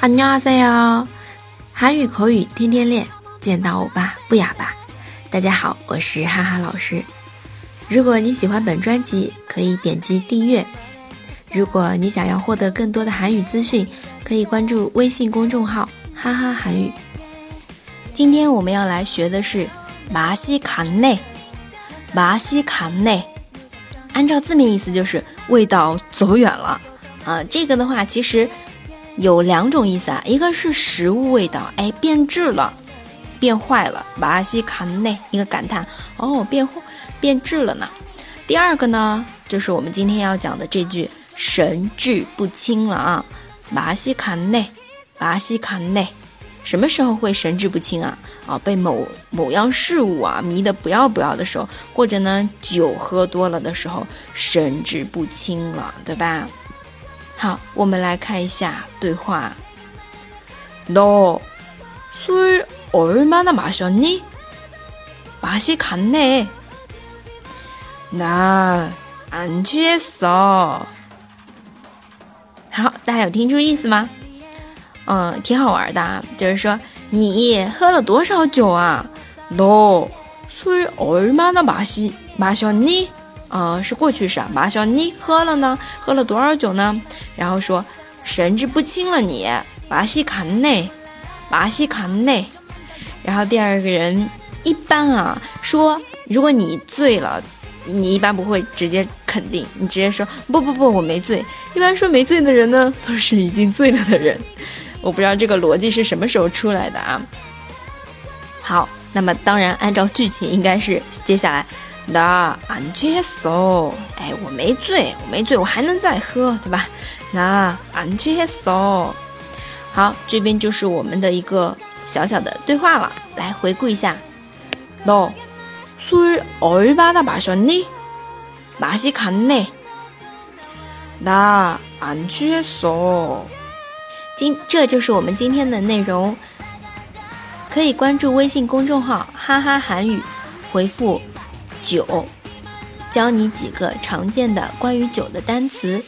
안녕하세요，韩语口语天天练，见到欧巴不哑巴。大家好，我是哈哈老师。如果你喜欢本专辑，可以点击订阅。如果你想要获得更多的韩语资讯，可以关注微信公众号“哈哈韩语”。今天我们要来学的是“麻西卡内”，麻西卡内，按照字面意思就是味道走远了啊。这个的话，其实。 有两种意思啊，一个是食物味道，哎，变质了，变坏了，马西卡内一个感叹，哦，变变质了呢。第二个呢，就是我们今天要讲的这句神志不清了啊，马西卡内，马西卡内，什么时候会神志不清啊？啊，被某某样事物啊迷得不要不要的时候，或者呢酒喝多了的时候，神志不清了，对吧？好，我们来看一下对话。너술얼마나마셨 니？ 맛이갔네나안취했어好，大家有听出意思吗？嗯，挺好玩的啊。就是说，你喝了多少酒啊？너술얼마나마시마셨 니？ 呃，是过去式。马小妮喝了呢，喝了多少酒呢？然后说神志不清了，你马西卡内，马西卡内。然后第二个人一般啊说，如果你醉了，你一般不会直接肯定，你直接说不不不，我没醉。一般说没醉的人呢，都是已经醉了的人。我不知道这个逻辑是什么时候出来的啊。好，那么当然按照剧情应该是接下来。那安切索，哎，我没醉，我没醉，我还能再喝，对吧？那安切索，好，这边就是我们的一个小小的对话了，来回顾一下。너술얼마나마셨 니？ 맛이갔네나안취했어今这就是我们今天的内容，可以关注微信公众号“哈哈韩语”，回复。 酒，教你几个常见的关于酒的单词。